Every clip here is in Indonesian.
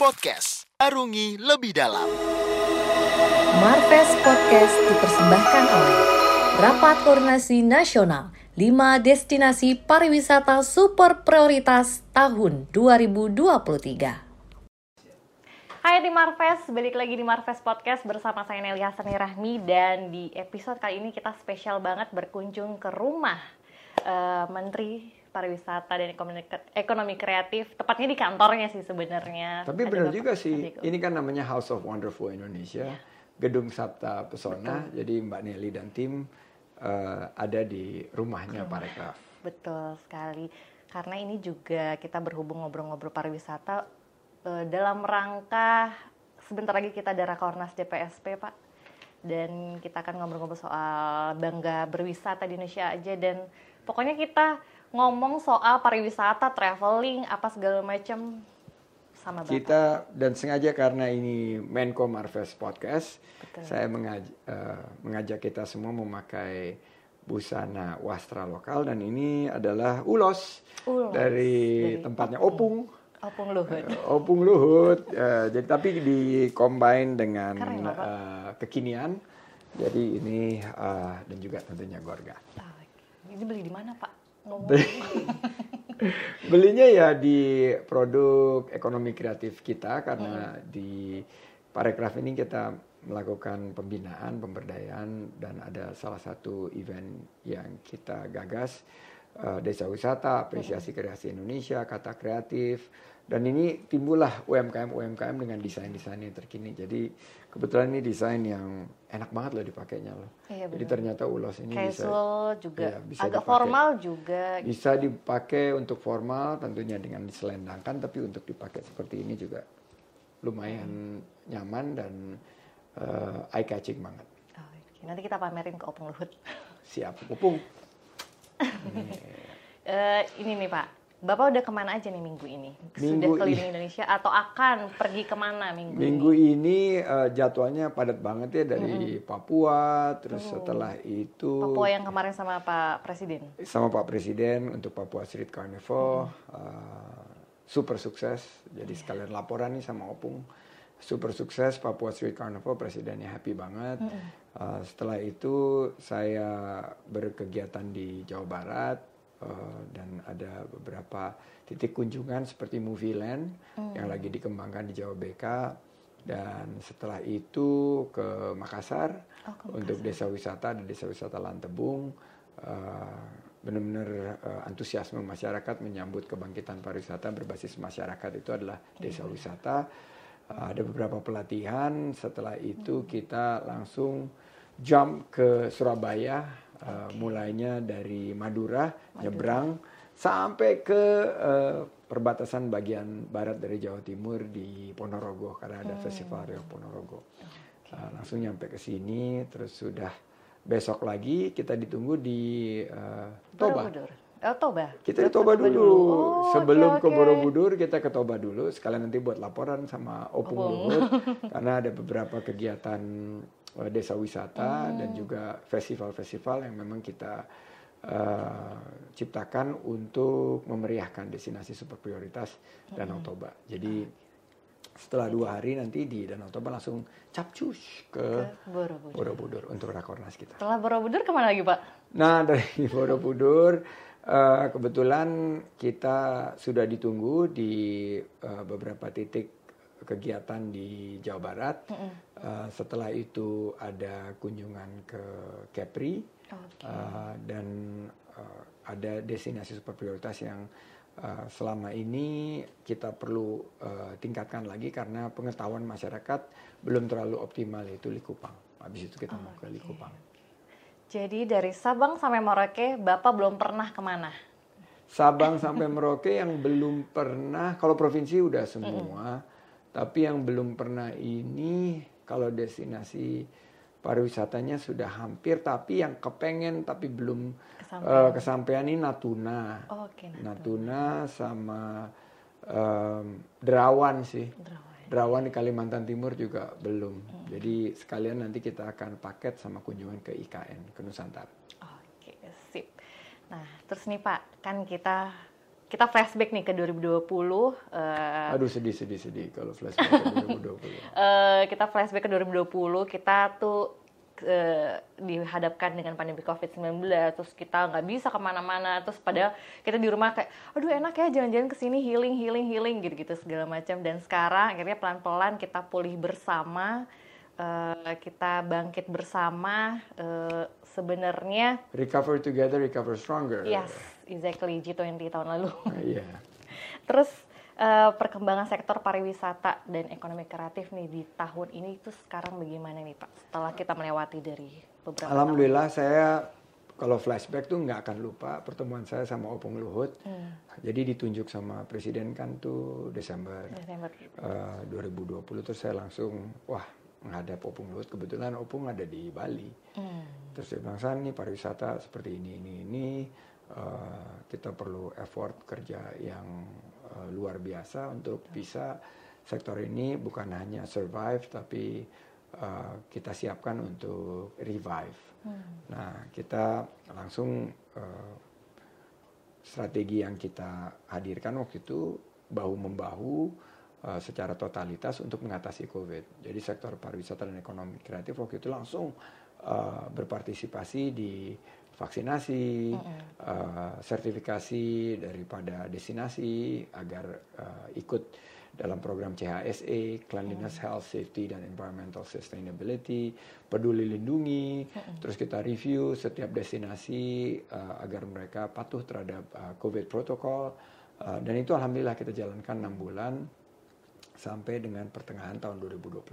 Podcast Arungi Lebih Dalam Marves Podcast dipersembahkan oleh Rapat Koordinasi Nasional 5 Destinasi Pariwisata Super Prioritas tahun 2023. Hai di Marves, balik lagi di Marves Podcast bersama saya Nelly Hasani Rahmi dan di episode kali ini kita spesial banget berkunjung ke rumah uh, Menteri Pariwisata dan Ekonomi, Ekonomi Kreatif, tepatnya di kantornya sih sebenarnya. Tapi benar juga sih, ini kan namanya House of Wonderful Indonesia, ya. Gedung Sabta Pesona, Betul. jadi Mbak Nelly dan tim uh, ada di rumahnya Rumah. Parekraf. Betul sekali, karena ini juga kita berhubung ngobrol-ngobrol pariwisata uh, dalam rangka sebentar lagi kita ada Rakornas DPSP Pak dan kita akan ngobrol-ngobrol soal bangga berwisata di Indonesia aja dan pokoknya kita ngomong soal pariwisata, traveling, apa segala macam sama Bapak. Kita dan sengaja karena ini Menko Marves Podcast, Betul. saya mengaj uh, mengajak kita semua memakai busana wastra lokal dan ini adalah ulos, ulos. Dari, dari tempatnya Opung Opung Luhut. Uh, Opung Luhut. Uh, jadi tapi combine dengan uh, kekinian. Jadi ini uh, dan juga tentunya Gorga. Ah, ini beli di mana Pak? Belinya ya di produk ekonomi kreatif kita karena hmm. di Parekraf ini kita melakukan pembinaan, pemberdayaan dan ada salah satu event yang kita gagas uh, desa wisata, apresiasi kreasi Indonesia, kata kreatif, dan ini timbullah UMKM-UMKM dengan desain-desain yang terkini. Jadi kebetulan ini desain yang enak banget loh dipakainya loh. Iya, Jadi ternyata ulos ini Casual bisa, juga, ya, bisa agak dipakai. formal juga. Bisa dipakai untuk formal tentunya dengan diselendangkan, tapi untuk dipakai seperti ini juga lumayan hmm. nyaman dan uh, eye catching banget. Oh, okay. Nanti kita pamerin ke Opung Luhut. Siap, Opung. ini. Uh, ini nih Pak, Bapak udah ke mana aja nih minggu ini? Minggu Sudah keliling Indonesia atau akan pergi ke mana minggu, minggu ini? Minggu ini uh, jadwalnya padat banget ya dari -hmm. Papua, terus oh. setelah itu Papua yang kemarin sama Pak Presiden. Sama Pak Presiden untuk Papua Street Carnival, -hmm. uh, super sukses. Jadi yeah. sekalian laporan nih sama Opung, super sukses Papua Street Carnival, presidennya happy banget. -hmm. uh, setelah itu saya berkegiatan di Jawa Barat dan ada beberapa titik kunjungan seperti Movie Land hmm. yang lagi dikembangkan di Jawa BK dan setelah itu ke Makassar, oh, ke Makassar. untuk desa wisata dan desa wisata Lantebung uh, benar-benar uh, antusiasme masyarakat menyambut kebangkitan pariwisata berbasis masyarakat itu adalah desa hmm. wisata uh, ada beberapa pelatihan setelah itu hmm. kita langsung jump ke Surabaya Uh, mulainya dari Madura, Madura, nyebrang sampai ke uh, perbatasan bagian barat dari Jawa Timur di Ponorogo karena ada hmm. festival Rio Ponorogo. Okay. Uh, langsung nyampe ke sini, terus sudah besok lagi kita ditunggu di uh, Toba. Borobudur. Oh, Toba. Kita di Toba dulu. Oh, Sebelum okay, okay. ke Borobudur kita ke Toba dulu. Sekalian nanti buat laporan sama Opung Luhut karena ada beberapa kegiatan desa wisata hmm. dan juga festival-festival yang memang kita uh, ciptakan untuk memeriahkan destinasi super prioritas hmm. Danau Toba. Jadi setelah dua hari nanti di Danau Toba langsung capcus ke, ke Borobudur. Borobudur untuk rakornas kita. Setelah Borobudur ke mana lagi Pak? Nah dari Borobudur uh, kebetulan kita sudah ditunggu di uh, beberapa titik kegiatan di Jawa Barat. Mm -hmm. uh, setelah itu ada kunjungan ke Kepri okay. uh, dan uh, ada destinasi super prioritas yang uh, selama ini kita perlu uh, tingkatkan lagi karena pengetahuan masyarakat belum terlalu optimal yaitu Likupang. Habis itu kita oh, mau ke Likupang. Jadi dari Sabang sampai Merauke, Bapak belum pernah ke mana? Sabang sampai Merauke yang belum pernah, kalau provinsi udah semua. Mm -hmm tapi yang belum pernah ini kalau destinasi pariwisatanya sudah hampir tapi yang kepengen tapi belum kesampaian, uh, kesampaian ini Natuna. Oh, okay, Natuna. Natuna sama um, Derawan sih. Derawan. Derawan di Kalimantan Timur juga belum. Hmm. Jadi sekalian nanti kita akan paket sama kunjungan ke IKN ke Nusantara. Oke, sip. Nah, terus nih Pak, kan kita kita flashback nih ke 2020. Uh, Aduh sedih sedih sedih kalau flashback ke 2020. uh, kita flashback ke 2020, kita tuh uh, dihadapkan dengan pandemi COVID-19, terus kita nggak bisa ke mana-mana, terus padahal kita di rumah kayak, aduh enak ya jalan-jalan ke sini healing, healing, healing gitu-gitu segala macam. Dan sekarang akhirnya pelan-pelan kita pulih bersama, uh, kita bangkit bersama. Uh, Sebenarnya recover together, recover stronger. Yes exactly G20 tahun lalu. Iya. yeah. Terus uh, perkembangan sektor pariwisata dan ekonomi kreatif nih di tahun ini itu sekarang bagaimana nih Pak? Setelah kita melewati dari beberapa Alhamdulillah tahun. saya kalau flashback tuh nggak akan lupa pertemuan saya sama Opung Luhut. Hmm. Jadi ditunjuk sama presiden kan tuh Desember, Desember. Uh, 2020 terus saya langsung wah menghadap Opung Luhut kebetulan Opung ada di Bali. Hmm. Terus dia bilang nih pariwisata seperti ini ini ini uh, kita perlu effort kerja yang uh, luar biasa untuk bisa sektor ini bukan hanya survive tapi uh, kita siapkan untuk revive. Hmm. Nah kita langsung uh, strategi yang kita hadirkan waktu itu bahu membahu secara totalitas untuk mengatasi COVID. Jadi sektor pariwisata dan ekonomi kreatif waktu itu langsung uh, berpartisipasi di vaksinasi, mm -hmm. uh, sertifikasi daripada destinasi agar uh, ikut dalam program CHSE, Cleanliness, mm. Health, Safety, dan Environmental Sustainability, peduli lindungi, mm. terus kita review setiap destinasi uh, agar mereka patuh terhadap uh, COVID protokol, uh, dan itu alhamdulillah kita jalankan enam bulan sampai dengan pertengahan tahun 2021.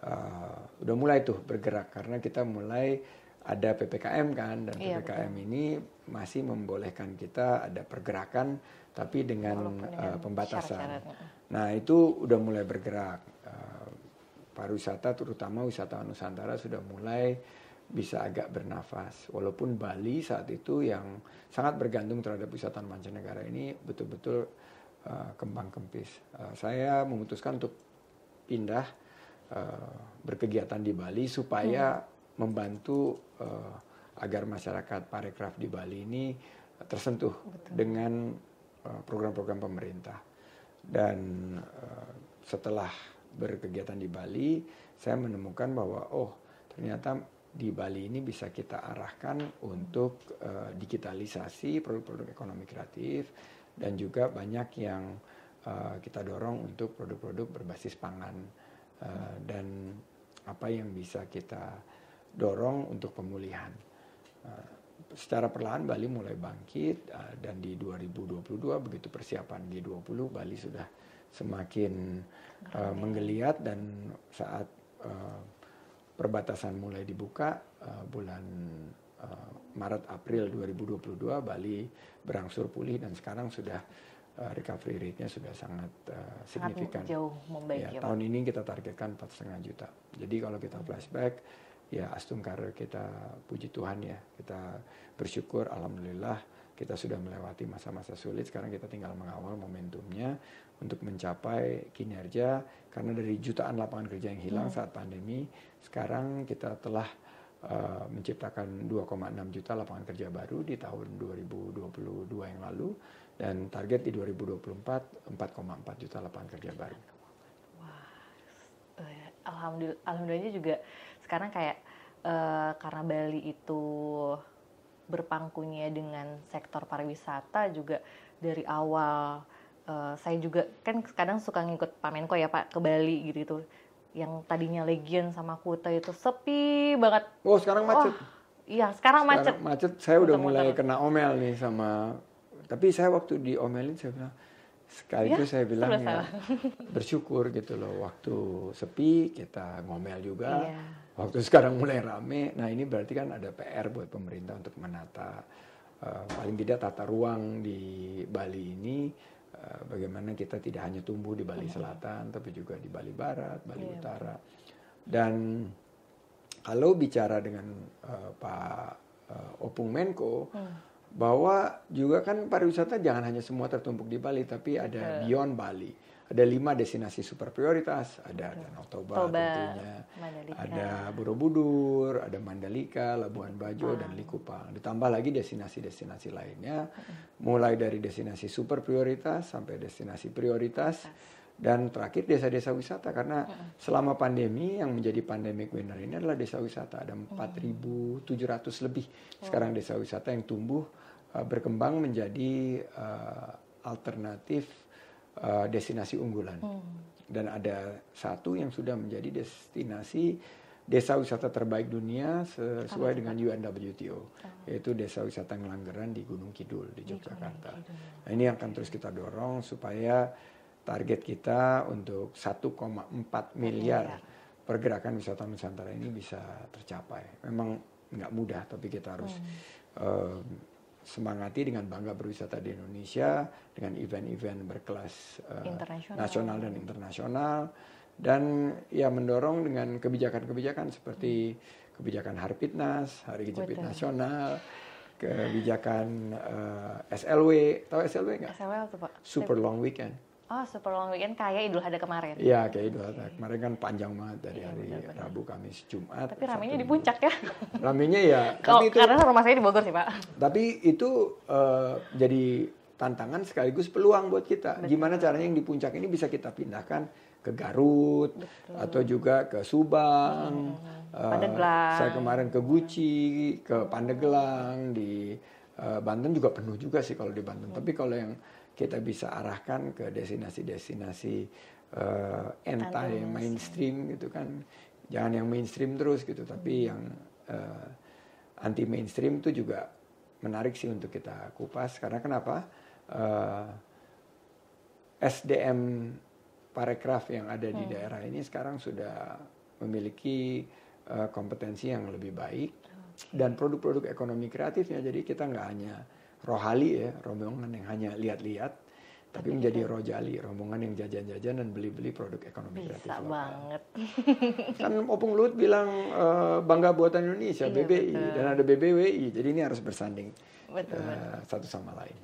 Uh, udah mulai tuh bergerak karena kita mulai ada PPKM kan dan iya, PPKM betul. ini masih membolehkan kita ada pergerakan tapi dengan, uh, pembatasan. Syarat Nah itu udah mulai bergerak. Uh, pariwisata terutama wisata Nusantara sudah mulai bisa agak bernafas. Walaupun Bali saat itu yang sangat bergantung terhadap wisata mancanegara ini betul-betul uh, kembang kempis. Uh, saya memutuskan untuk pindah uh, berkegiatan di Bali supaya hmm membantu uh, agar masyarakat parekraf di Bali ini tersentuh Betul. dengan uh, program-program pemerintah. Dan uh, setelah berkegiatan di Bali, saya menemukan bahwa oh ternyata di Bali ini bisa kita arahkan untuk uh, digitalisasi produk-produk ekonomi kreatif dan juga banyak yang uh, kita dorong untuk produk-produk berbasis pangan uh, dan apa yang bisa kita dorong untuk pemulihan. Uh, secara perlahan Bali mulai bangkit uh, dan di 2022 begitu persiapan G20 Bali sudah semakin uh, menggeliat dan saat uh, perbatasan mulai dibuka uh, bulan uh, Maret April 2022 Bali berangsur pulih dan sekarang sudah uh, recovery rate-nya sudah sangat uh, signifikan. Sangat jauh membaik ya, ya tahun ini kita targetkan 4,5 juta. Jadi kalau kita flashback ya Astungkar kita puji Tuhan ya kita bersyukur alhamdulillah kita sudah melewati masa-masa sulit sekarang kita tinggal mengawal momentumnya untuk mencapai kinerja karena dari jutaan lapangan kerja yang hilang hmm. saat pandemi sekarang kita telah menciptakan 2,6 juta lapangan kerja baru di tahun 2022 yang lalu dan target di 2024 4,4 juta lapangan kerja baru. Wah, eh, alhamdulillah, alhamdulillah juga sekarang kayak uh, karena Bali itu berpangkunya dengan sektor pariwisata juga dari awal uh, saya juga kan kadang suka ngikut Pak Menko ya Pak ke Bali gitu itu yang tadinya Legion sama Kuta itu sepi banget. Oh sekarang macet. Oh, iya sekarang, sekarang macet. Macet saya udah mulai kena omel nih sama. Tapi saya waktu diomelin saya bilang sekaligus ya, saya bilang ya bersyukur gitu loh waktu sepi kita ngomel juga iya. waktu sekarang mulai rame nah ini berarti kan ada PR buat pemerintah untuk menata uh, paling tidak tata ruang di Bali ini bagaimana kita tidak hanya tumbuh di Bali Selatan tapi juga di Bali Barat Bali iya. Utara dan kalau bicara dengan uh, Pak uh, Opung Menko hmm bahwa juga kan pariwisata jangan hanya semua tertumpuk di Bali, tapi ada beyond Bali. Ada lima destinasi super prioritas, ada Danau Toba, Toba, tentunya, Mandalika. ada Borobudur, ada Mandalika, Labuan Bajo, dan Likupang. Ditambah lagi destinasi-destinasi lainnya, mulai dari destinasi super prioritas sampai destinasi prioritas, dan terakhir desa-desa wisata. Karena selama pandemi yang menjadi pandemic winner ini adalah desa wisata. Ada 4.700 lebih sekarang desa wisata yang tumbuh uh, berkembang menjadi uh, alternatif uh, destinasi unggulan. Dan ada satu yang sudah menjadi destinasi desa wisata terbaik dunia sesuai dengan UNWTO yaitu desa wisata Ngelanggeran di Gunung Kidul di Yogyakarta. Nah, ini akan terus kita dorong supaya target kita untuk 1,4 miliar pergerakan wisata Nusantara ini bisa tercapai. Memang nggak mudah, tapi kita harus eh, semangati dengan bangga berwisata di Indonesia dengan event-event berkelas Internasional. nasional dan internasional dan ya mendorong dengan kebijakan-kebijakan seperti kebijakan Harpitnas, Hari Kejepit Betul. Nasional, kebijakan eh, SLW, tahu SLW nggak? SLW apa Pak? Super Long Weekend. Oh, super long weekend kayak Idul Adha kemarin. Iya kayak Idul Adha. Kemarin kan panjang banget dari hari Rabu, Kamis, Jumat. Tapi ramenya di puncak ya. Ramenya ya. Kalau tapi itu karena rumah saya di Bogor sih, Pak. tapi itu eh, jadi tantangan sekaligus peluang buat kita. Gimana caranya yang di puncak ini bisa kita pindahkan ke Garut atau juga ke Subang. eh, Pandeglang. saya kemarin ke Guci, ke Pandeglang di eh, Banten juga penuh juga sih kalau di Banten. Tapi kalau yang kita bisa arahkan ke destinasi-destinasi eh, anti mainstream. gitu kan. Jangan yang mainstream terus gitu, tapi yang eh, anti mainstream itu juga menarik sih untuk kita kupas. Karena kenapa? Eh, SDM parekraf yang ada di daerah ini sekarang sudah memiliki eh, kompetensi yang lebih baik dan produk-produk ekonomi kreatifnya. Jadi kita nggak hanya rohali ya rombongan yang hanya lihat-lihat tapi menjadi rojali rombongan yang jajan-jajan dan beli-beli produk ekonomi kreatif Bisa lokal. banget. kan Opung Luhut bilang eh, bangga buatan Indonesia Iya, BBI betul. dan ada BBWI jadi ini harus bersanding Betul, eh, satu sama lain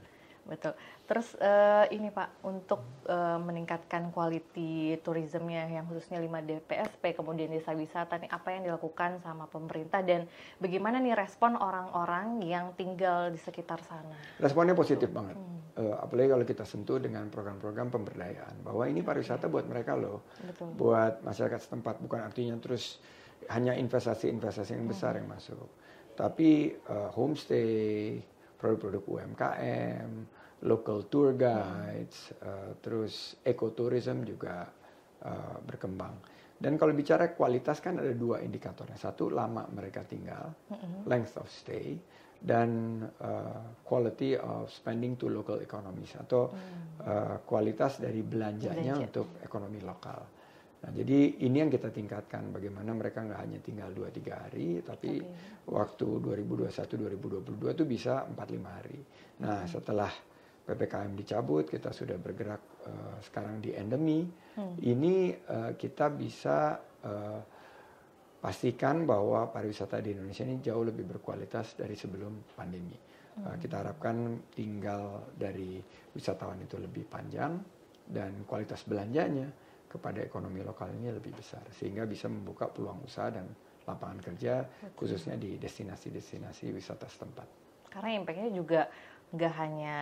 Betul. Terus eh, ini Pak, untuk eh, meningkatkan quality tourismnya yang khususnya 5 DPSP, kemudian desa wisata nih, apa yang dilakukan sama pemerintah dan bagaimana nih respon orang-orang yang tinggal di sekitar sana? Responnya positif banget. Eh, apalagi kalau kita sentuh dengan program-program pemberdayaan. Bahwa ini pariwisata buat mereka loh. Betul. Buat masyarakat setempat. Bukan artinya terus hanya investasi-investasi yang besar yang masuk. Tapi eh, homestay, produk-produk UMKM, local tour guides, eh, terus ecotourism juga eh, berkembang. Dan kalau bicara kualitas kan ada dua indikatornya. Satu lama mereka tinggal, length of stay, dan uh, quality of spending to local economies atau uh, kualitas dari belanjanya Belanja. untuk ekonomi lokal. Nah, jadi ini yang kita tingkatkan bagaimana mereka nggak hanya tinggal 2-3 hari, tapi waktu 2021-2022 itu bisa 4-5 hari. Nah, setelah PPKM dicabut, kita sudah bergerak uh, sekarang di endemi. Ini uh, kita bisa uh, pastikan bahwa pariwisata di Indonesia ini jauh lebih berkualitas dari sebelum pandemi. Uh, kita harapkan tinggal dari wisatawan itu lebih panjang dan kualitas belanjanya kepada ekonomi lokal ini lebih besar sehingga bisa membuka peluang usaha dan lapangan kerja khususnya di destinasi-destinasi wisata setempat. Karena impactnya juga nggak hanya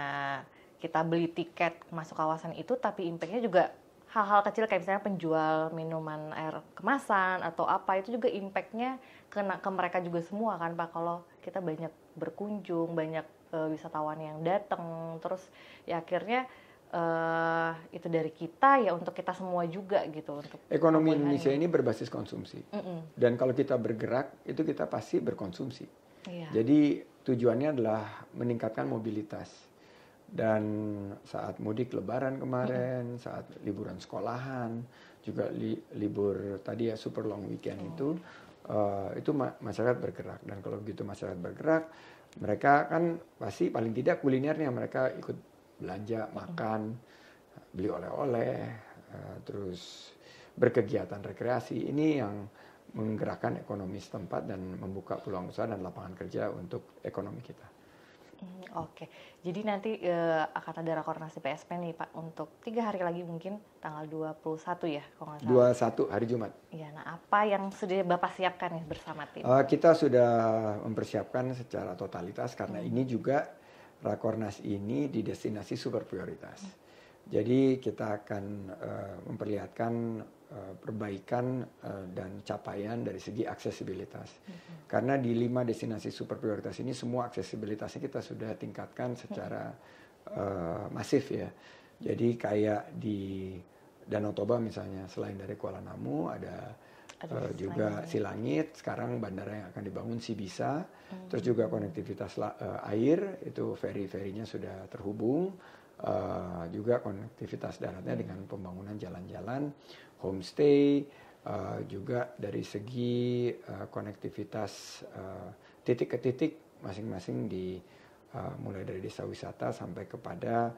kita beli tiket masuk kawasan itu, tapi impactnya juga hal-hal kecil kayak misalnya penjual minuman air kemasan atau apa itu juga impactnya kena ke mereka juga semua kan pak kalau kita banyak berkunjung banyak eh, wisatawan yang datang terus ya akhirnya eh, itu dari kita ya untuk kita semua juga gitu untuk Ekonomi Indonesia ini. berbasis konsumsi. Mm-mm. Dan kalau kita bergerak itu kita pasti berkonsumsi. Iya. Jadi tujuannya adalah meningkatkan mobilitas. Dan saat mudik lebaran kemarin, saat liburan sekolahan, juga li- libur tadi ya super long weekend itu eh, itu ma- masyarakat bergerak dan kalau begitu masyarakat bergerak, mereka kan pasti paling tidak kulinernya mereka ikut belanja, makan, beli oleh-oleh, eh, terus berkegiatan rekreasi. Ini yang menggerakkan ekonomi setempat dan membuka peluang usaha dan lapangan kerja untuk ekonomi kita. Hmm, Oke, jadi nanti eh, akan ada rakornas di PSP nih Pak untuk tiga hari lagi mungkin tanggal 21 ya kalau nggak salah. 21 hari Jumat. Ya, nah apa yang sudah Bapak siapkan nih bersama tim? Uh, kita sudah mempersiapkan secara totalitas karena ini juga Rakornas ini di destinasi super prioritas. Jadi kita akan uh, memperlihatkan uh, perbaikan uh, dan capaian dari segi aksesibilitas. Karena di lima destinasi super prioritas ini semua aksesibilitasnya kita sudah tingkatkan secara uh, masif ya. Jadi kayak di Danau Toba misalnya selain dari Kuala Namu Ada uh, juga Silangit, sekarang bandara yang akan dibangun Sibisa, terus juga konektivitas la- uh, air itu ferry-ferinya sudah terhubung, uh, juga konektivitas daratnya dengan pembangunan jalan-jalan, homestay, uh, juga dari segi uh, konektivitas uh, titik ke titik masing-masing di uh, mulai dari desa wisata sampai kepada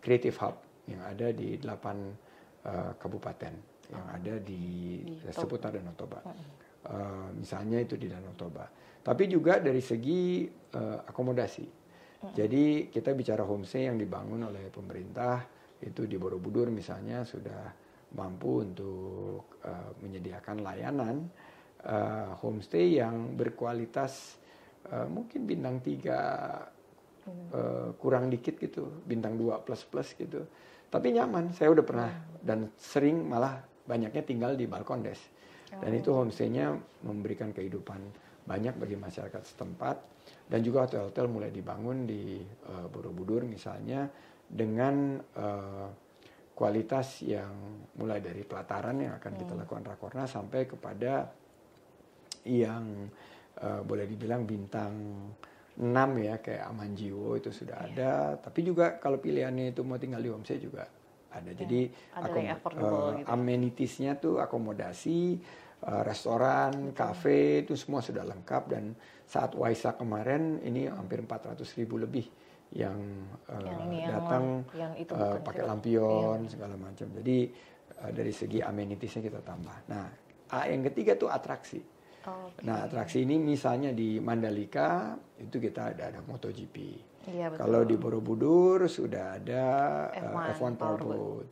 creative hub yang ada di delapan uh, kabupaten yang ada di, Di seputar Danau Toba. Uh, misalnya itu di Danau Toba. Tapi juga dari segi uh, akomodasi. Jadi kita bicara homestay yang dibangun oleh pemerintah itu di Borobudur misalnya sudah mampu untuk uh, menyediakan layanan uh, homestay yang berkualitas uh, mungkin bintang tiga uh, kurang dikit gitu, bintang dua plus plus gitu. Tapi nyaman, saya udah pernah dan sering malah banyaknya tinggal di balkon des. Dan itu homestaynya memberikan kehidupan banyak bagi masyarakat setempat. Dan juga hotel-hotel mulai dibangun di uh, Borobudur misalnya dengan uh, kualitas yang mulai dari pelataran yang akan kita lakukan rakorna sampai kepada yang uh, boleh dibilang bintang 6 ya kayak Amanjiwo itu sudah ada. Tapi juga kalau pilihannya itu mau tinggal di homestay juga ada. Jadi ada yang affordable eh, gitu ya. amenitiesnya tuh akomodasi eh, restoran kafe itu semua sudah lengkap. Dan saat Waisak kemarin ini hampir 400 ribu lebih yang, eh, Yang yang datang yang itu eh, bukan pakai lampion segala macam. Jadi eh, dari segi amenitiesnya kita tambah. Nah A yang ketiga tuh atraksi. Oke. Nah, atraksi ini misalnya di Mandalika itu kita ada ada MotoGP. Iya, betul. Kalau di Borobudur sudah ada eh, F1 F1 Powerboat.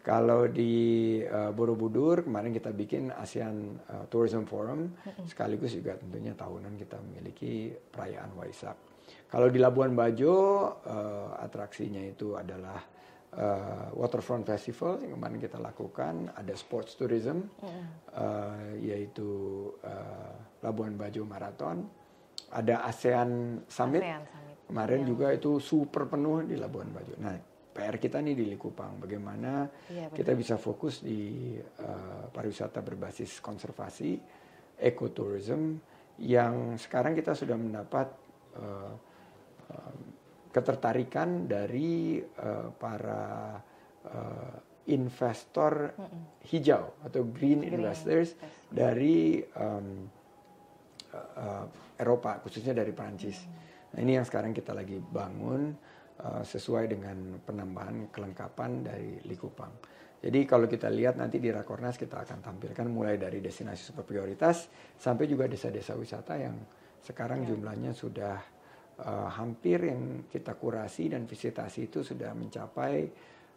Kalau di eh, Borobudur kemarin kita bikin ASEAN eh, Tourism Forum, sekaligus juga tentunya tahunan kita memiliki perayaan Waisak. Kalau di Labuan Bajo eh, atraksinya itu adalah eh, Waterfront Festival yang kemarin kita lakukan, ada sports tourism, eh, yaitu eh, Labuan Bajo Marathon, ada ASEAN Summit, ASEAN Summit. Kemarin Yang- juga itu super penuh di Labuan Bajo. Nah, PR kita nih di Likupang, bagaimana benar. kita bisa fokus di eh, pariwisata berbasis konservasi, ekoturism, yang sekarang kita sudah mendapat eh, eh, ketertarikan dari eh, para eh, investor hijau atau green, Green investors investors. dari em, eh, Eropa, khususnya dari Prancis. Nah, ini yang sekarang kita lagi bangun eh, sesuai dengan penambahan kelengkapan dari Likupang. Jadi kalau kita lihat nanti di Rakornas kita akan tampilkan mulai dari destinasi super prioritas sampai juga desa-desa wisata yang sekarang jumlahnya sudah eh, hampir yang kita kurasi dan visitasi itu sudah mencapai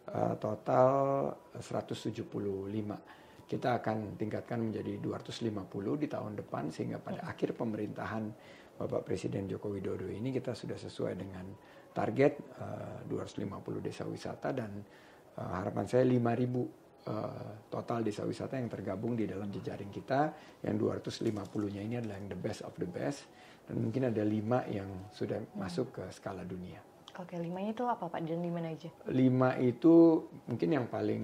eh, total 175 kita akan tingkatkan menjadi 250 di tahun depan sehingga pada akhir pemerintahan Bapak Presiden Joko Widodo ini kita sudah sesuai dengan target eh, 250 desa wisata dan eh, harapan saya 5000 eh, total desa wisata yang tergabung di dalam jejaring kita yang 250-nya ini adalah yang the best of the best dan mungkin ada lima yang sudah masuk ke skala dunia. Oke, limanya itu apa Pak? Dan di mana aja? Lima itu mungkin yang paling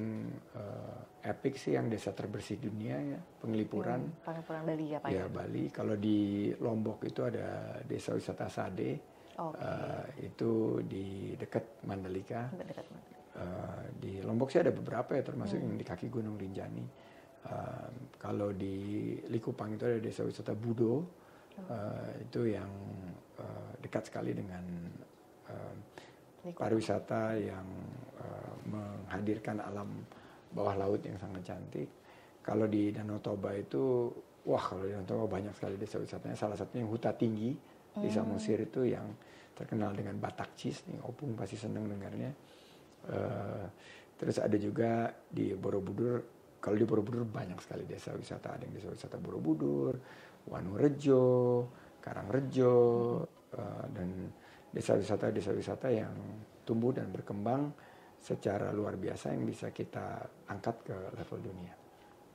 eh, epic sih yang desa terbersih dunia ya, penglipuran. Pangandaran Bali ya Pak? Ya Bali. Kalau di Lombok itu ada desa wisata Sade. Oke. Eh, itu di dekat Mandalika. Dekat mana? Eh, di Lombok sih ada beberapa ya termasuk yang di kaki Gunung Rinjani. Eh, kalau di Likupang itu ada desa wisata Budo. Eh, itu yang eh, dekat sekali dengan. Pariwisata yang eh, menghadirkan alam bawah laut yang sangat cantik. Kalau di Danau Toba itu, wah kalau di Danau Toba banyak sekali desa wisatanya. Salah satunya yang Huta Tinggi di Samosir itu yang terkenal dengan Batak cheese nih, Opung pasti seneng dengarnya. Uh, terus ada juga di Borobudur, kalau di Borobudur banyak sekali desa wisata, ada yang desa wisata Borobudur, Wanurejo, Karangrejo, uh, dan desa wisata-desa wisata yang tumbuh dan berkembang secara luar biasa yang bisa kita angkat ke level dunia.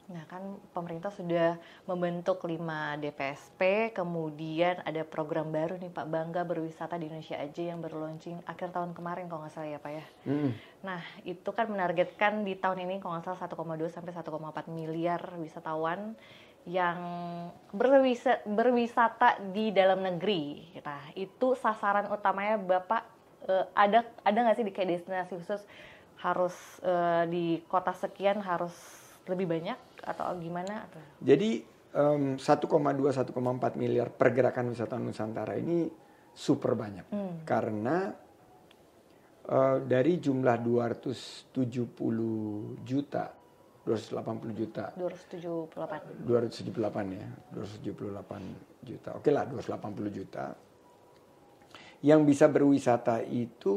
Nah kan pemerintah sudah membentuk 5 DPSP, kemudian ada program baru nih Pak Bangga Berwisata di Indonesia aja yang baru launching akhir tahun kemarin kalau nggak salah ya Pak ya. Hmm. Nah itu kan menargetkan di tahun ini kalau nggak salah 1,2 sampai 1,4 miliar wisatawan yang berwisata, berwisata di dalam negeri. Nah itu sasaran utamanya Bapak uh, ada ada nggak sih di kayak destinasi khusus harus uh, di kota sekian harus lebih banyak atau gimana? Jadi um, 1,2 1,4 miliar pergerakan wisata Nusantara ini super banyak hmm. karena uh, dari jumlah 270 juta 280 juta. 278 278 ya 278 juta. Oke lah 280 juta. Yang bisa berwisata itu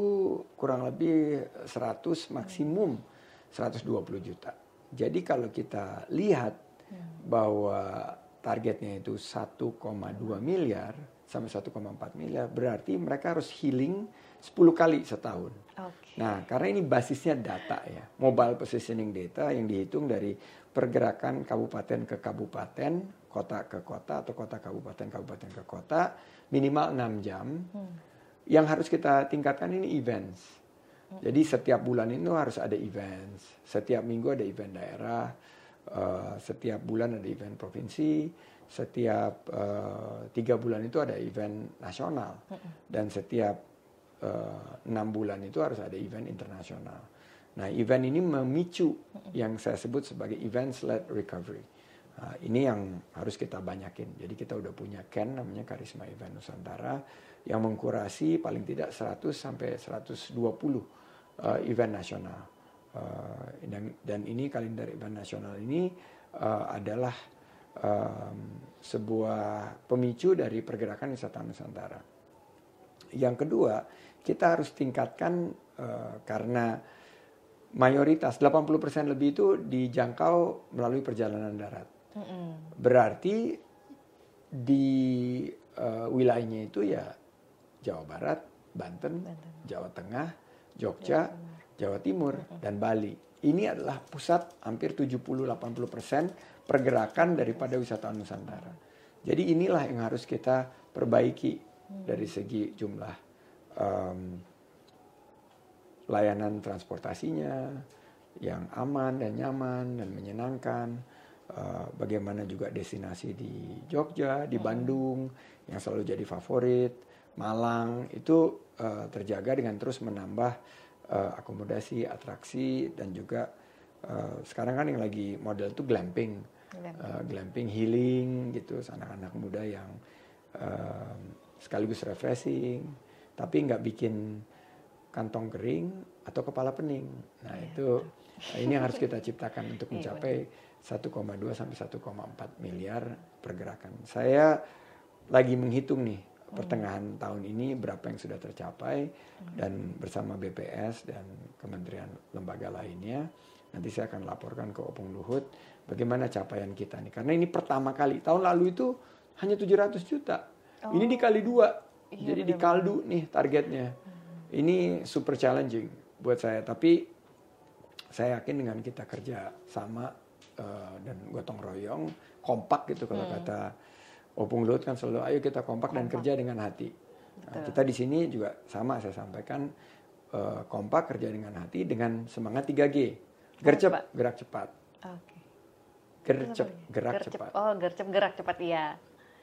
kurang lebih 100 maksimum 120 juta. Jadi kalau kita lihat bahwa targetnya itu 1,2 miliar sampai 1,4 miliar, berarti mereka harus healing 10 kali setahun. Okay. Nah, karena ini basisnya data ya, mobile positioning data yang dihitung dari pergerakan kabupaten ke kabupaten, kota ke kota atau kota kabupaten kabupaten ke kota minimal 6 jam. Hmm. Yang harus kita tingkatkan ini events. Jadi setiap bulan itu harus ada event, setiap minggu ada event daerah, uh, setiap bulan ada event provinsi, setiap uh, tiga bulan itu ada event nasional, dan setiap uh, enam bulan itu harus ada event internasional. Nah, event ini memicu yang saya sebut sebagai event-led recovery. Nah, ini yang harus kita banyakin. Jadi kita udah punya Ken namanya Karisma Event Nusantara yang mengkurasi paling tidak 100 sampai 120 uh, event nasional. Uh, dan, dan ini kalender event nasional ini uh, adalah um, sebuah pemicu dari pergerakan wisata Nusantara. Yang kedua, kita harus tingkatkan uh, karena mayoritas 80% lebih itu dijangkau melalui perjalanan darat. Mm -hmm. Berarti di uh, wilayahnya itu ya Jawa Barat, Banten, Banten. Jawa Tengah, Jogja, Jawa Timur, dan Bali. Ini adalah pusat hampir 70-80 persen pergerakan daripada wisata Nusantara. Jadi inilah yang harus kita perbaiki dari segi jumlah um, layanan transportasinya yang aman dan nyaman dan menyenangkan. Uh, bagaimana juga destinasi di Jogja, di Bandung yang selalu jadi favorit, Malang itu uh, terjaga dengan terus menambah uh, akomodasi, atraksi dan juga uh, sekarang kan yang lagi model itu glamping, uh, glamping healing gitu, anak-anak muda yang uh, sekaligus refreshing, tapi nggak bikin kantong kering atau kepala pening. Nah yeah. itu ini yang harus kita ciptakan untuk iya, mencapai 1,2 sampai 1,4 miliar pergerakan. Saya lagi menghitung nih pertengahan tahun ini berapa yang sudah tercapai dan bersama BPS dan kementerian lembaga lainnya nanti saya akan laporkan ke Opung Luhut bagaimana capaian kita nih karena ini pertama kali tahun lalu itu hanya 700 juta oh. ini dikali dua iya, jadi di kaldu nih targetnya ini super challenging buat saya tapi saya yakin dengan kita kerja sama uh, dan gotong royong kompak gitu kalau hmm. kata Opung Luhut kan selalu ayo kita kompak, kompak. dan kerja dengan hati. Nah, kita di sini juga sama saya sampaikan uh, kompak kerja dengan hati dengan semangat 3G. Gercep, gerak cepat. Oke. Gercep, gerak gercep. cepat. Oh, gercep, gerak cepat iya.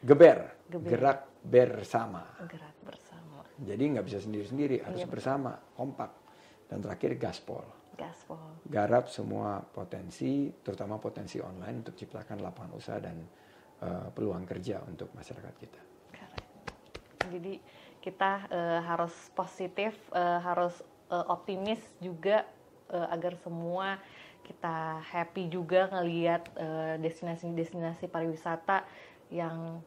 Geber, Geber. gerak bersama. Gerak bersama. Jadi nggak bisa sendiri-sendiri, harus iya, bersama, kompak. Dan terakhir gaspol. Gaspol. Garap semua potensi, terutama potensi online untuk ciptakan lapangan usaha dan uh, peluang kerja untuk masyarakat kita. Jadi kita uh, harus positif, uh, harus uh, optimis juga uh, agar semua kita happy juga ngelihat destinasi-destinasi pariwisata yang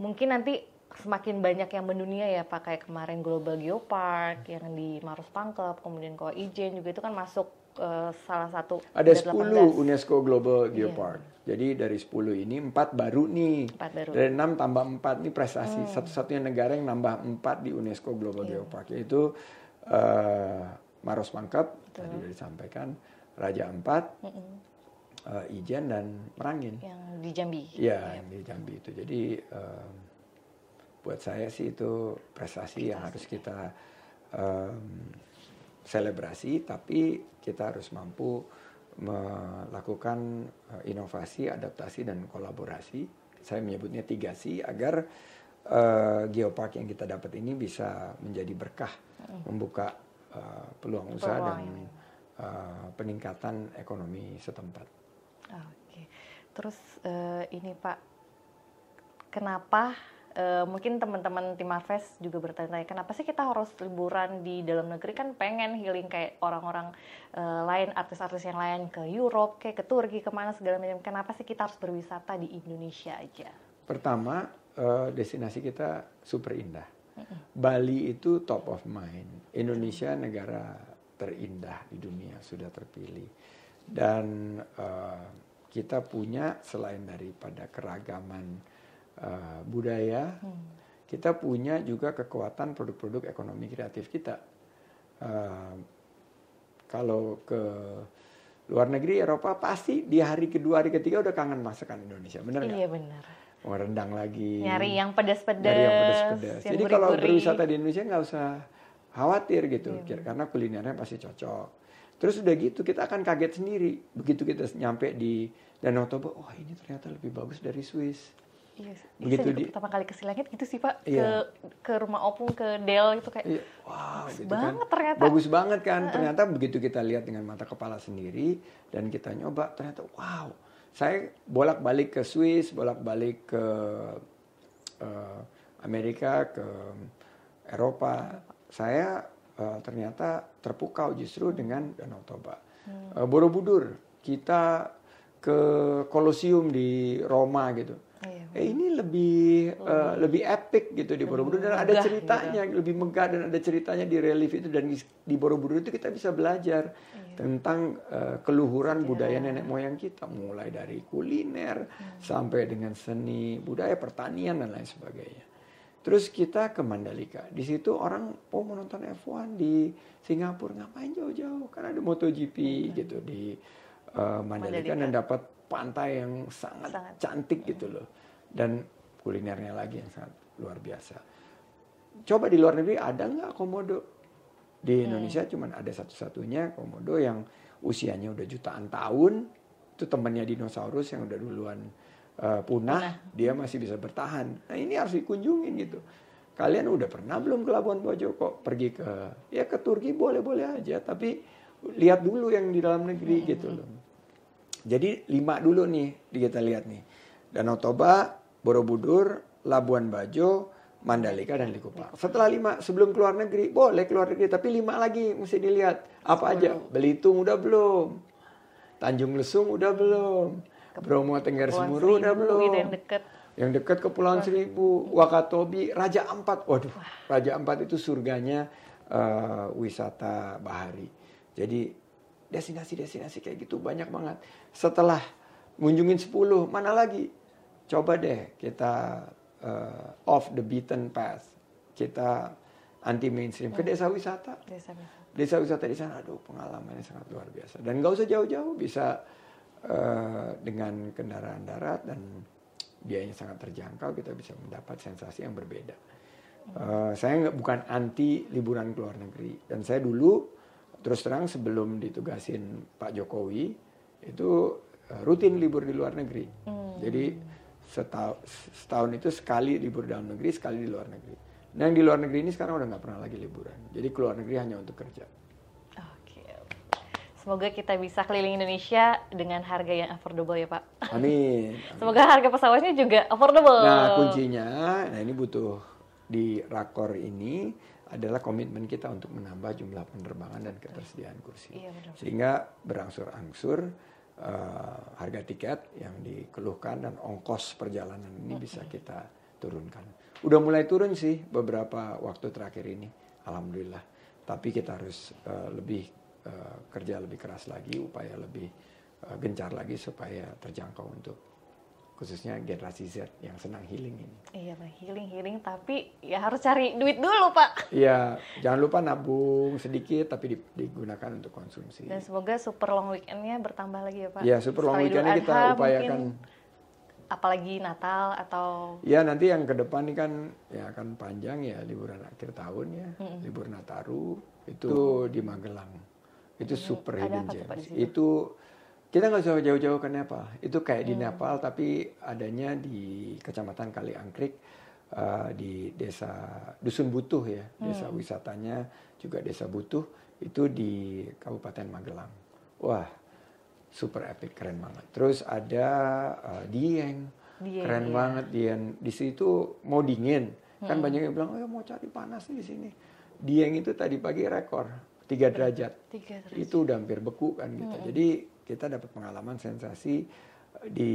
mungkin nanti semakin banyak yang mendunia ya Pak kayak kemarin Global Geopark yang di Maros Pangkep kemudian Koa Ijen juga itu kan masuk uh, salah satu ada 10 UNESCO Global iya. Geopark. Yeah. Jadi dari 10 ini 4 baru nih. 4 baru. Dari 6 tambah 4 ini prestasi. Hmm. Satu-satunya negara yang nambah 4 di UNESCO Global yeah. Geopark yaitu uh, Maros Pangkep tadi sudah disampaikan, Raja Ampat, mm -mm. Uh, Ijen dan Merangin. Yang di Jambi. Iya, yang di Jambi itu. Jadi uh, buat saya sih itu prestasi yang harus kita um, selebrasi, tapi kita harus mampu melakukan uh, inovasi, adaptasi dan kolaborasi. Saya menyebutnya tiga C agar uh, geopark yang kita dapat ini bisa menjadi berkah, mm. membuka uh, peluang usaha peluang. dan uh, peningkatan ekonomi setempat. Oke, terus uh, ini Pak, kenapa uh, mungkin teman-teman tim Marves juga bertanya-tanya kenapa sih kita harus liburan di dalam negeri? Kan pengen healing kayak orang-orang uh, lain artis-artis yang lain ke Europe kayak ke Turki ke mana segala macam. Kenapa sih kita harus berwisata di Indonesia aja? Pertama uh, destinasi kita super indah. Bali itu top of mind. Indonesia negara terindah di dunia sudah terpilih dan uh, kita punya selain daripada keragaman uh, budaya, hmm. kita punya juga kekuatan produk-produk ekonomi kreatif kita. Uh, kalau ke luar negeri Eropa pasti di hari kedua hari ketiga udah kangen masakan Indonesia, benar nggak? Iya benar. Mau rendang lagi. Nyari yang pedas-pedas. Nyari yang pedas-pedas. Jadi kalau berwisata di Indonesia nggak usah khawatir gitu, iya, karena kulinernya pasti cocok. Terus udah gitu kita akan kaget sendiri begitu kita nyampe di Danau Toba, wah ini ternyata lebih bagus dari Swiss. Iya, begitu di pertama kali ke Silangit gitu sih Pak, iya. ke ke rumah opung ke Del itu kayak iya. wow, bagus gitu kan. banget kan. ternyata. Bagus banget kan, ternyata begitu kita lihat dengan mata kepala sendiri dan kita nyoba ternyata wow. Saya bolak-balik ke Swiss, bolak-balik ke uh, Amerika, ke Eropa. Saya uh, ternyata terpukau justru dengan Danau Toba. Hmm. Uh, Borobudur kita ke Kolosium di Roma gitu. Iya, eh ini lebih uh, lebih epic gitu di Borobudur dan ada ceritanya gitu. lebih megah dan ada ceritanya di relief itu dan di Borobudur itu kita bisa belajar iya. tentang uh, keluhuran budaya nenek moyang kita mulai dari kuliner hmm. sampai dengan seni budaya pertanian dan lain sebagainya. Terus kita ke Mandalika. Di situ orang oh mau nonton F1 di Singapura ngapain jauh-jauh? Karena ada MotoGP hmm. gitu di uh, Mandalika, Mandalika dan dapat pantai yang sangat, sangat. cantik gitu loh. Dan kulinernya lagi yang sangat luar biasa. Coba di luar negeri ada nggak komodo? Di Indonesia hmm. cuma ada satu-satunya komodo yang usianya udah jutaan tahun. Itu temannya dinosaurus yang udah duluan uh, punah, nah. dia masih bisa bertahan. Nah ini harus dikunjungin gitu. Kalian udah pernah belum ke Labuan Bajo kok pergi ke ya ke Turki boleh-boleh aja, tapi lihat dulu yang di dalam negeri hmm. gitu loh. Jadi lima dulu nih kita lihat nih. Danau Toba, Borobudur, Labuan Bajo, Mandalika dan Likupang. Setelah lima sebelum keluar negeri boleh keluar negeri, tapi lima lagi mesti dilihat apa aja. Belitung udah belum, Tanjung Lesung udah belum, Bromo Tengger Semuru udah belum. Yang dekat. Yang dekat Kepulauan Seribu, Wakatobi, Raja Ampat. Waduh, Wah. Raja Ampat itu surganya uh, wisata bahari. Jadi destinasi-destinasi kayak gitu banyak banget. Setelah ngunjungin 10, mana lagi? Coba deh kita uh, off the beaten path. Kita anti mainstream ke desa wisata. Desa wisata. Desa wisata di sana, aduh pengalamannya sangat luar biasa. Dan nggak usah jauh-jauh, bisa uh, dengan kendaraan darat dan biayanya sangat terjangkau kita bisa mendapat sensasi yang berbeda. Uh, saya nggak bukan anti liburan ke luar negeri dan saya dulu terus terang sebelum ditugasin Pak Jokowi itu uh, rutin libur di luar negeri. Hmm. Jadi setahun, setahun itu sekali libur dalam negeri, sekali di luar negeri. Nah yang di luar negeri ini sekarang udah nggak pernah lagi liburan. Jadi keluar negeri hanya untuk kerja. Semoga kita bisa keliling Indonesia dengan harga yang affordable ya Pak. Amin. Semoga harga pesawatnya juga affordable. Nah kuncinya, nah ini butuh di rakor ini adalah komitmen kita untuk menambah jumlah penerbangan dan ketersediaan kursi. Iya, benar. Sehingga berangsur-angsur uh, harga tiket yang dikeluhkan dan ongkos perjalanan ini bisa kita turunkan. Udah mulai turun sih beberapa waktu terakhir ini, alhamdulillah. Tapi kita harus uh, lebih uh, kerja lebih keras lagi, upaya lebih uh, gencar lagi supaya terjangkau untuk khususnya generasi Z yang senang healing ini. Iya, healing healing tapi ya harus cari duit dulu, Pak. Iya, jangan lupa nabung sedikit tapi digunakan untuk konsumsi. Dan semoga super long weekendnya bertambah lagi ya, Pak. Iya, super long weekendnya kita upayakan apalagi Natal atau ya nanti yang ke depan ini kan ya akan panjang ya liburan akhir tahun ya mm-hmm. libur Nataru itu di Magelang itu hmm. super hidden gems itu kita nggak usah jauh-jauh ke Nepal. Itu kayak hmm. di Nepal tapi adanya di Kecamatan Kali Angkrik uh, di desa Dusun Butuh ya, hmm. desa wisatanya juga desa Butuh itu di Kabupaten Magelang. Wah, super epic, keren banget. Terus ada uh, Dieng, Dieng keren iya. banget Dieng. Di situ mau dingin, kan hmm. banyak yang bilang, oh ya mau cari panas di sini. Dieng itu tadi pagi rekor tiga derajat. derajat. Itu udah hampir beku kan gitu. Hmm. Jadi kita dapat pengalaman sensasi di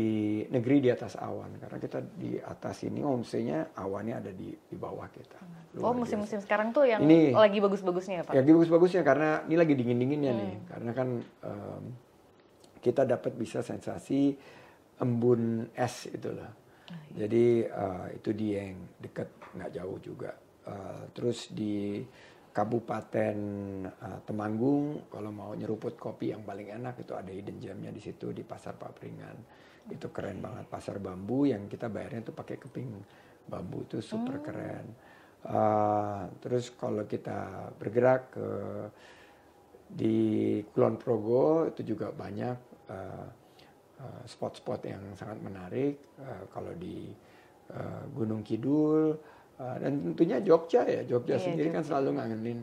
negeri di atas awan karena kita di atas ini homestaynya awannya ada di di bawah kita. Luar oh musim-musim sekarang tuh yang ini, lagi bagus-bagusnya ya pak? Ya lagi bagus-bagusnya karena ini lagi dingin-dinginnya hmm. nih karena kan um, kita dapat bisa sensasi embun es itulah. Oh, iya. Jadi uh, itu di yang dekat nggak jauh juga. Uh, terus di Kabupaten uh, Temanggung kalau mau nyeruput kopi yang paling enak itu ada hidden gemnya di situ di Pasar Papringan. Itu keren banget pasar bambu yang kita bayarnya itu pakai keping bambu itu super hmm. keren. Uh, terus kalau kita bergerak ke di Kulon Progo itu juga banyak uh, uh, spot-spot yang sangat menarik. Uh, kalau di uh, Gunung Kidul Uh, dan tentunya Jogja ya, Jogja iya, sendiri Jogja. kan selalu ngangenin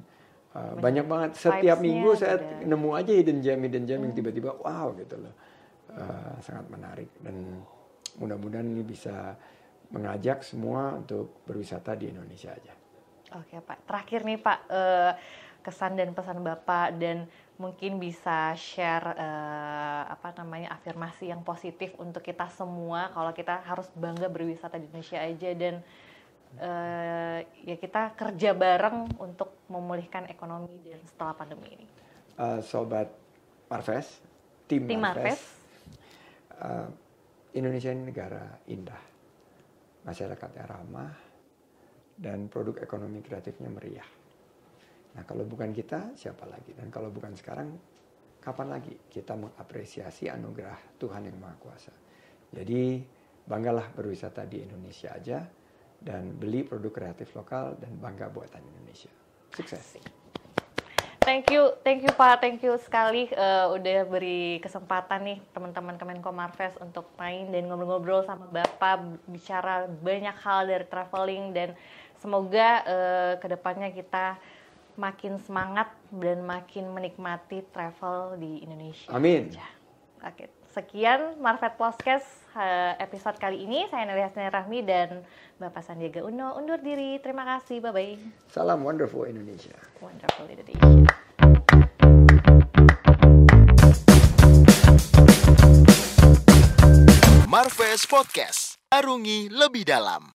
uh, banyak, banget. Setiap minggu saya ada. nemu aja hidden gem, hidden gem hmm. yang tiba-tiba wow gitu loh, uh, sangat menarik dan mudah-mudahan ini bisa mengajak semua untuk berwisata di Indonesia aja. Oke Pak, terakhir nih Pak uh, kesan dan pesan Bapak dan mungkin bisa share uh, apa namanya afirmasi yang positif untuk kita semua kalau kita harus bangga berwisata di Indonesia aja dan uh, ya kita kerja bareng untuk memulihkan ekonomi dan setelah pandemi ini. Uh, Sobat Marves, tim, tim Marves, Marves. Uh, Indonesia ini negara indah, masyarakatnya ramah, dan produk ekonomi kreatifnya meriah. Nah kalau bukan kita, siapa lagi? Dan kalau bukan sekarang, kapan lagi kita mengapresiasi anugerah Tuhan yang Maha Kuasa? Jadi banggalah berwisata di Indonesia aja dan beli produk kreatif lokal dan bangga buatan Indonesia. Sukses. Thank you, thank you Pak, thank you sekali uh, udah beri kesempatan nih teman-teman Kemenko Marves untuk main dan ngobrol-ngobrol sama Bapak bicara banyak hal dari traveling dan semoga uh, ke depannya kita makin semangat dan makin menikmati travel di Indonesia. Amin. Oke, sekian Marvet Podcast episode kali ini. Saya Nelia Rahmi dan Bapak Sandiaga Uno undur diri. Terima kasih. Bye-bye. Salam wonderful Indonesia. Wonderful Indonesia. Marves Podcast. Arungi lebih dalam.